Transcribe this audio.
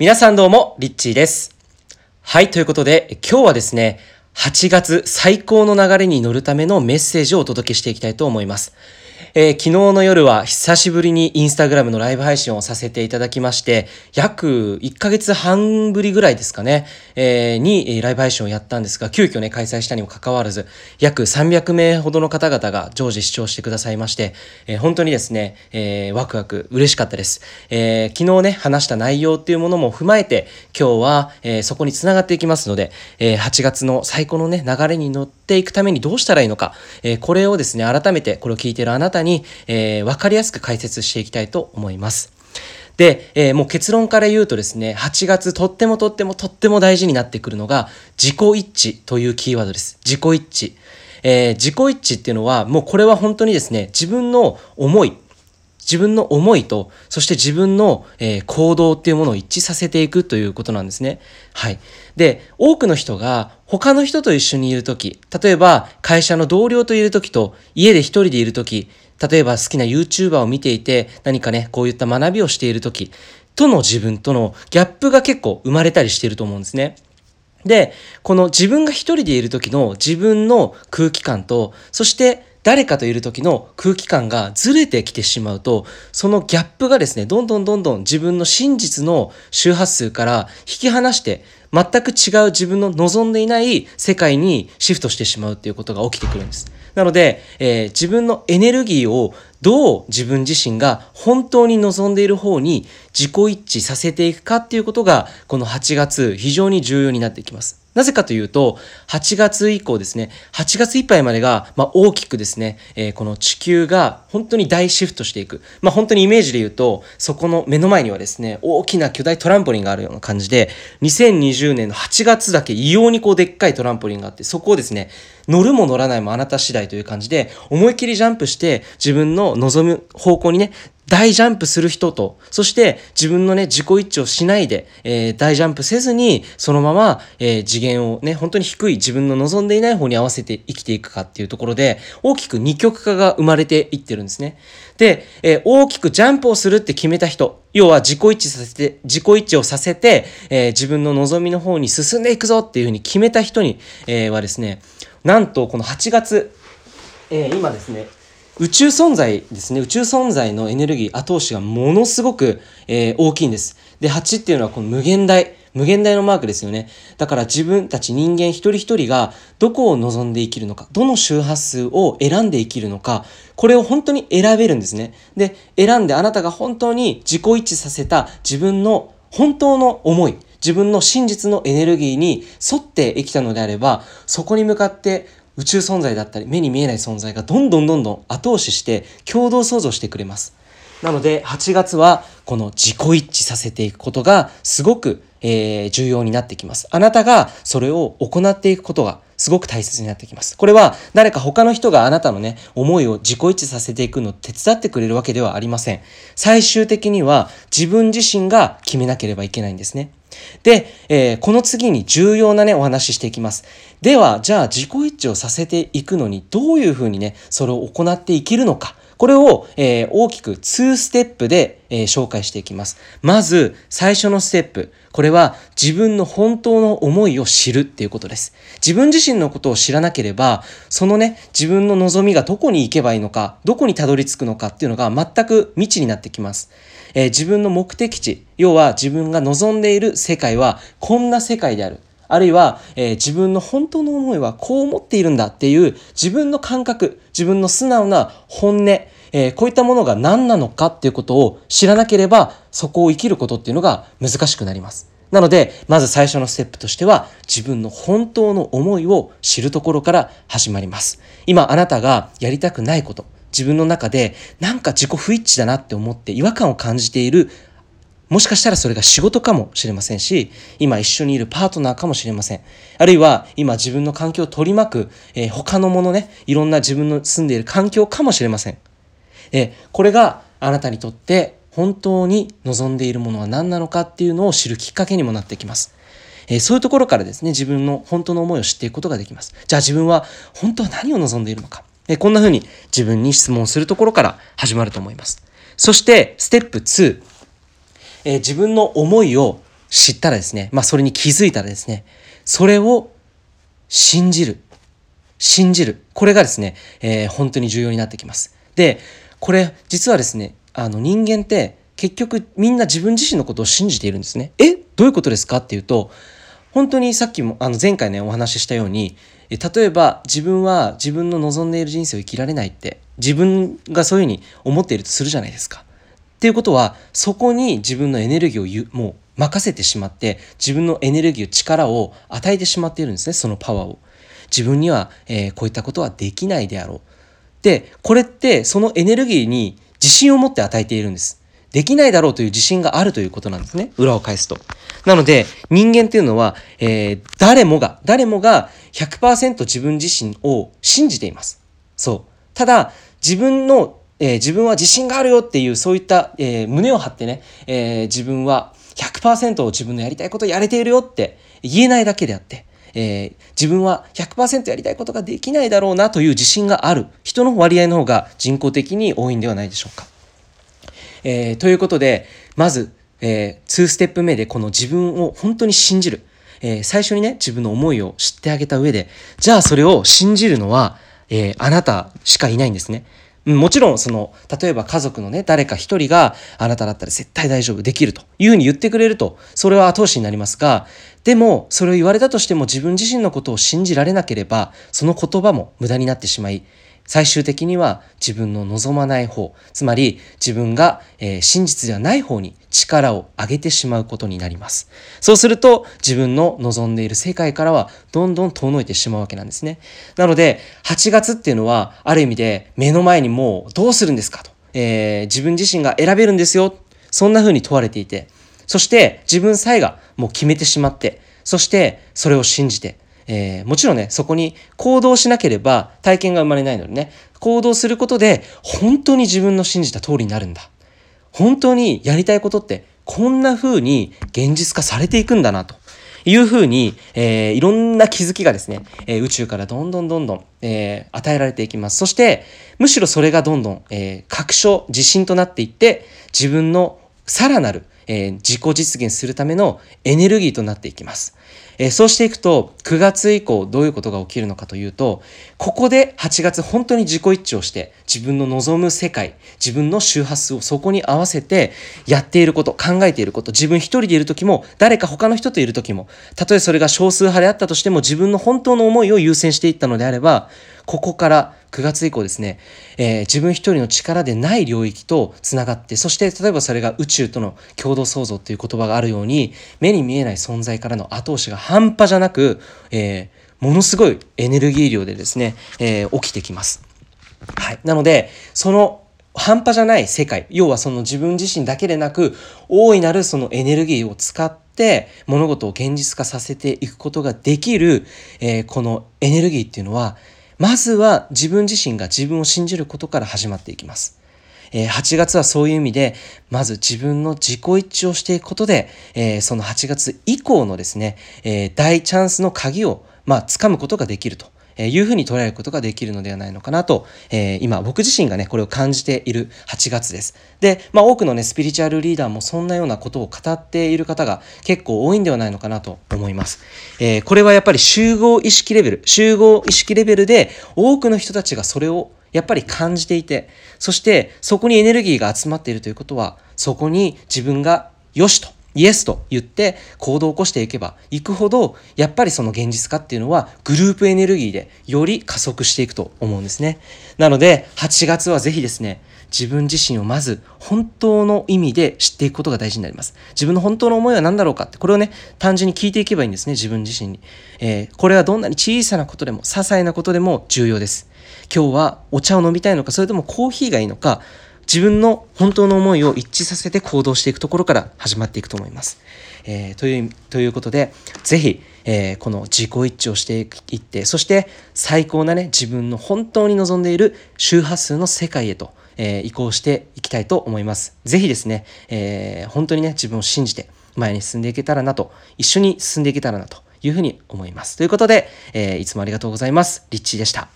皆さんどうも、リッチーです。はい、ということで、今日はですね、8月最高の流れに乗るためのメッセージをお届けしていきたいと思います。えー昨日の夜は久しぶりにインスタグラムのライブ配信をさせていただきまして、約1ヶ月半ぶりぐらいですかね、えーにライブ配信をやったんですが、急遽ね、開催したにもかかわらず、約300名ほどの方々が常時視聴してくださいまして、えー本当にですね、えーワクワク嬉しかったです。えー昨日ね、話した内容っていうものも踏まえて、今日は、えーそこにつながっていきますので、えー8月の最高のね、流れに乗っていくためにどうしたらいいのか、えーこれをですね、改めてこれを聞いているあなたに、えーわかりやすく解説していきたいと思います。で、えーもう結論から言うとですね、8月とってもとってもとっても大事になってくるのが、自己一致というキーワードです。自己一致。えー自己一致っていうのは、もうこれは本当にですね、自分の思い、自分の思いと、そして自分の、えー行動っていうものを一致させていくということなんですね。はい。で、多くの人が他の人と一緒にいるとき、例えば会社の同僚といるときと家で一人でいるとき、例えば好きな YouTuber を見ていて何かね、こういった学びをしているとき、との自分とのギャップが結構生まれたりしていると思うんですね。で、この自分が一人でいる時の自分の空気感と、そして誰かといる時の空気感がずれてきてしまうと、そのギャップがですね、どんどんどんどん自分の真実の周波数から引き離して、全く違う自分の望んでいない世界にシフトしてしまうっていうことが起きてくるんです。なので、えー自分のエネルギーをどう自分自身が本当に望んでいる方に自己一致させていくかっていうことが、この8月非常に重要になってきます。なぜかというと、8月以降ですね、8月いっぱいまでが、まあ、大きくですね、えーこの地球が本当に大シフトしていく。まあ、本当にイメージで言うと、そこの目の前にはですね、大きな巨大トランポリンがあるような感じで、2020年の8月だけ異様にこうでっかいトランポリンがあって、そこをですね、乗るも乗らないもあなた次第という感じで、思いっきりジャンプして、自分の望む方向にね、大ジャンプする人と、そして自分のね、自己一致をしないで、えー大ジャンプせずに、そのまま、えー次元をね、本当に低い自分の望んでいない方に合わせて生きていくかっていうところで、大きく二極化が生まれていってるんですね。で、えー大きくジャンプをするって決めた人、要は自己一致させて、自己一致をさせて、えー自分の望みの方に進んでいくぞっていうふうに決めた人に、えーはですね、なんとこの8月、えー今ですね、宇宙存在ですね、宇宙存在のエネルギー、後押しがものすごく、えー大きいんです。で、8っていうのはこの無限大、無限大のマークですよね。だから自分たち人間一人一人がどこを望んで生きるのか、どの周波数を選んで生きるのか、これを本当に選べるんですね。で、選んであなたが本当に自己一致させた自分の本当の思い、自分の真実のエネルギーに沿って生きたのであれば、そこに向かって宇宙存在だったり、目に見えない存在がどんどんどんどん後押しして共同創造してくれます。なので、8月はこの自己一致させていくことがすごく、えー重要になってきます。あなたがそれを行っていくことがすごく大切になってきます。これは誰か他の人があなたのね、思いを自己一致させていくのを手伝ってくれるわけではありません。最終的には自分自身が決めなければいけないんですね。で、えーこの次に重要なね、お話ししていきます。では、じゃあ自己一致をさせていくのに、どういうふうにね、それを行っていけるのか。これを、えー大きく2ステップで、えー紹介していきます。まず、最初のステップ。これは自分の本当の思いを知るっていうことです。自分自身のことを知らなければ、そのね、自分の望みがどこに行けばいいのか、どこにたどり着くのかっていうのが全く未知になってきます。えー自分の目的地、要は自分が望んでいる世界はこんな世界である。あるいは、えー自分の本当の思いはこう思っているんだっていう自分の感覚、自分の素直な本音、えーこういったものが何なのかっていうことを知らなければ、そこを生きることっていうのが難しくなります。なので、まず最初のステップとしては、自分の本当の思いを知るところから始まります。今、あなたがやりたくないこと、自分の中でなんか自己不一致だなって思って違和感を感じているもしかしたらそれが仕事かもしれませんし、今一緒にいるパートナーかもしれません。あるいは今自分の環境を取り巻く、えー他のものね、いろんな自分の住んでいる環境かもしれません。えこれがあなたにとって本当に望んでいるものは何なのかっていうのを知るきっかけにもなってきます。えーそういうところからですね、自分の本当の思いを知っていくことができます。じゃあ自分は本当は何を望んでいるのか。えこんな風に自分に質問するところから始まると思います。そして、ステップ2。え自分の思いを知ったらですね、まあそれに気づいたらですね、それを信じる。信じる。これがですね、えー、本当に重要になってきます。で、これ実はですね、あの人間って結局みんな自分自身のことを信じているんですね。え？どういうことですか？っていうと、本当にさっきもあの前回ねお話ししたように例えば自分は自分の望んでいる人生を生きられないって自分がそういうふうに思っているとするじゃないですか。っていうことはそこに自分のエネルギーをもう任せてしまって自分のエネルギーを力を与えてしまっているんですねそのパワーを。自分には、えー、こういったことはできないであろう。でこれってそのエネルギーに自信を持って与えているんです。できないだろうという自信があるということなんですね。裏を返すと。なので、人間っていうのは、えー、誰もが、誰もが100%自分自身を信じています。そう。ただ、自分の、えー、自分は自信があるよっていう、そういった、えー、胸を張ってね、え自分は100%自分のやりたいことやれているよって言えないだけであって、え自分は100%やりたいことができないだろうなという自信がある人の割合の方が人工的に多いんではないでしょうか。えー、ということで、まず、えー、2ステップ目でこの自分を本当に信じる。えー、最初にね、自分の思いを知ってあげた上で、じゃあそれを信じるのは、えー、あなたしかいないんですね。もちろん、その、例えば家族のね、誰か一人があなただったら絶対大丈夫、できるというふうに言ってくれると、それは後押しになりますが、でも、それを言われたとしても自分自身のことを信じられなければ、その言葉も無駄になってしまい、最終的には自分の望まない方、つまり自分が、えー、真実ではない方に力を上げてしまうことになります。そうすると自分の望んでいる世界からはどんどん遠のいてしまうわけなんですね。なので8月っていうのはある意味で目の前にもうどうするんですかと、えー、自分自身が選べるんですよ。そんな風に問われていて、そして自分さえがもう決めてしまって、そしてそれを信じて、えー、もちろんね、そこに行動しなければ体験が生まれないのでね、行動することで本当に自分の信じた通りになるんだ。本当にやりたいことってこんな風に現実化されていくんだなと。いうふうに、えー、いろんな気づきがですね、えー、宇宙からどんどんどんどん、えー、与えられていきます。そして、むしろそれがどんどん、えー、確証、自信となっていって、自分のさらなる、えー、自己実現するためのエネルギーとなっていきます。え、そうしていくと、9月以降どういうことが起きるのかというと、ここで8月本当に自己一致をして、自分の望む世界、自分の周波数をそこに合わせてやっていること、考えていること、自分一人でいる時も、誰か他の人といる時も、たとえそれが少数派であったとしても、自分の本当の思いを優先していったのであれば、ここから9月以降ですね、えー、自分一人の力でない領域とつながって、そして例えばそれが宇宙との共同創造っていう言葉があるように、目に見えない存在からの後押しが半端じゃなく、えー、ものすごいエネルギー量でですね、えー、起きてきます。はい。なので、その半端じゃない世界、要はその自分自身だけでなく、大いなるそのエネルギーを使って、物事を現実化させていくことができる、えー、このエネルギーっていうのは、まずは自分自身が自分を信じることから始まっていきます。え、8月はそういう意味で、まず自分の自己一致をしていくことで、え、その8月以降のですね、え、大チャンスの鍵を、まあ、掴むことができると。いうふうに捉えることができるのではないのかなと、えー、今僕自身がね、これを感じている8月です。で、まあ多くのね、スピリチュアルリーダーもそんなようなことを語っている方が結構多いんではないのかなと思います。えー、これはやっぱり集合意識レベル、集合意識レベルで多くの人たちがそれをやっぱり感じていて、そしてそこにエネルギーが集まっているということは、そこに自分がよしとイエスと言って行動を起こしていけばいくほどやっぱりその現実化っていうのはグループエネルギーでより加速していくと思うんですね。なので8月はぜひですね自分自身をまず本当の意味で知っていくことが大事になります。自分の本当の思いは何だろうかってこれをね単純に聞いていけばいいんですね自分自身に、えー、これはどんなに小さなことでも些細なことでも重要です。今日はお茶を飲みたいのかそれともコーヒーがいいのか自分の本当の思いを一致させて行動していくところから始まっていくと思います。えー、というということで、ぜひ、えー、この自己一致をしていって、そして最高なね、自分の本当に望んでいる周波数の世界へと、えー、移行していきたいと思います。ぜひですね、え本当にね、自分を信じて前に進んでいけたらなと、一緒に進んでいけたらなというふうに思います。ということで、えいつもありがとうございます。リッチーでした。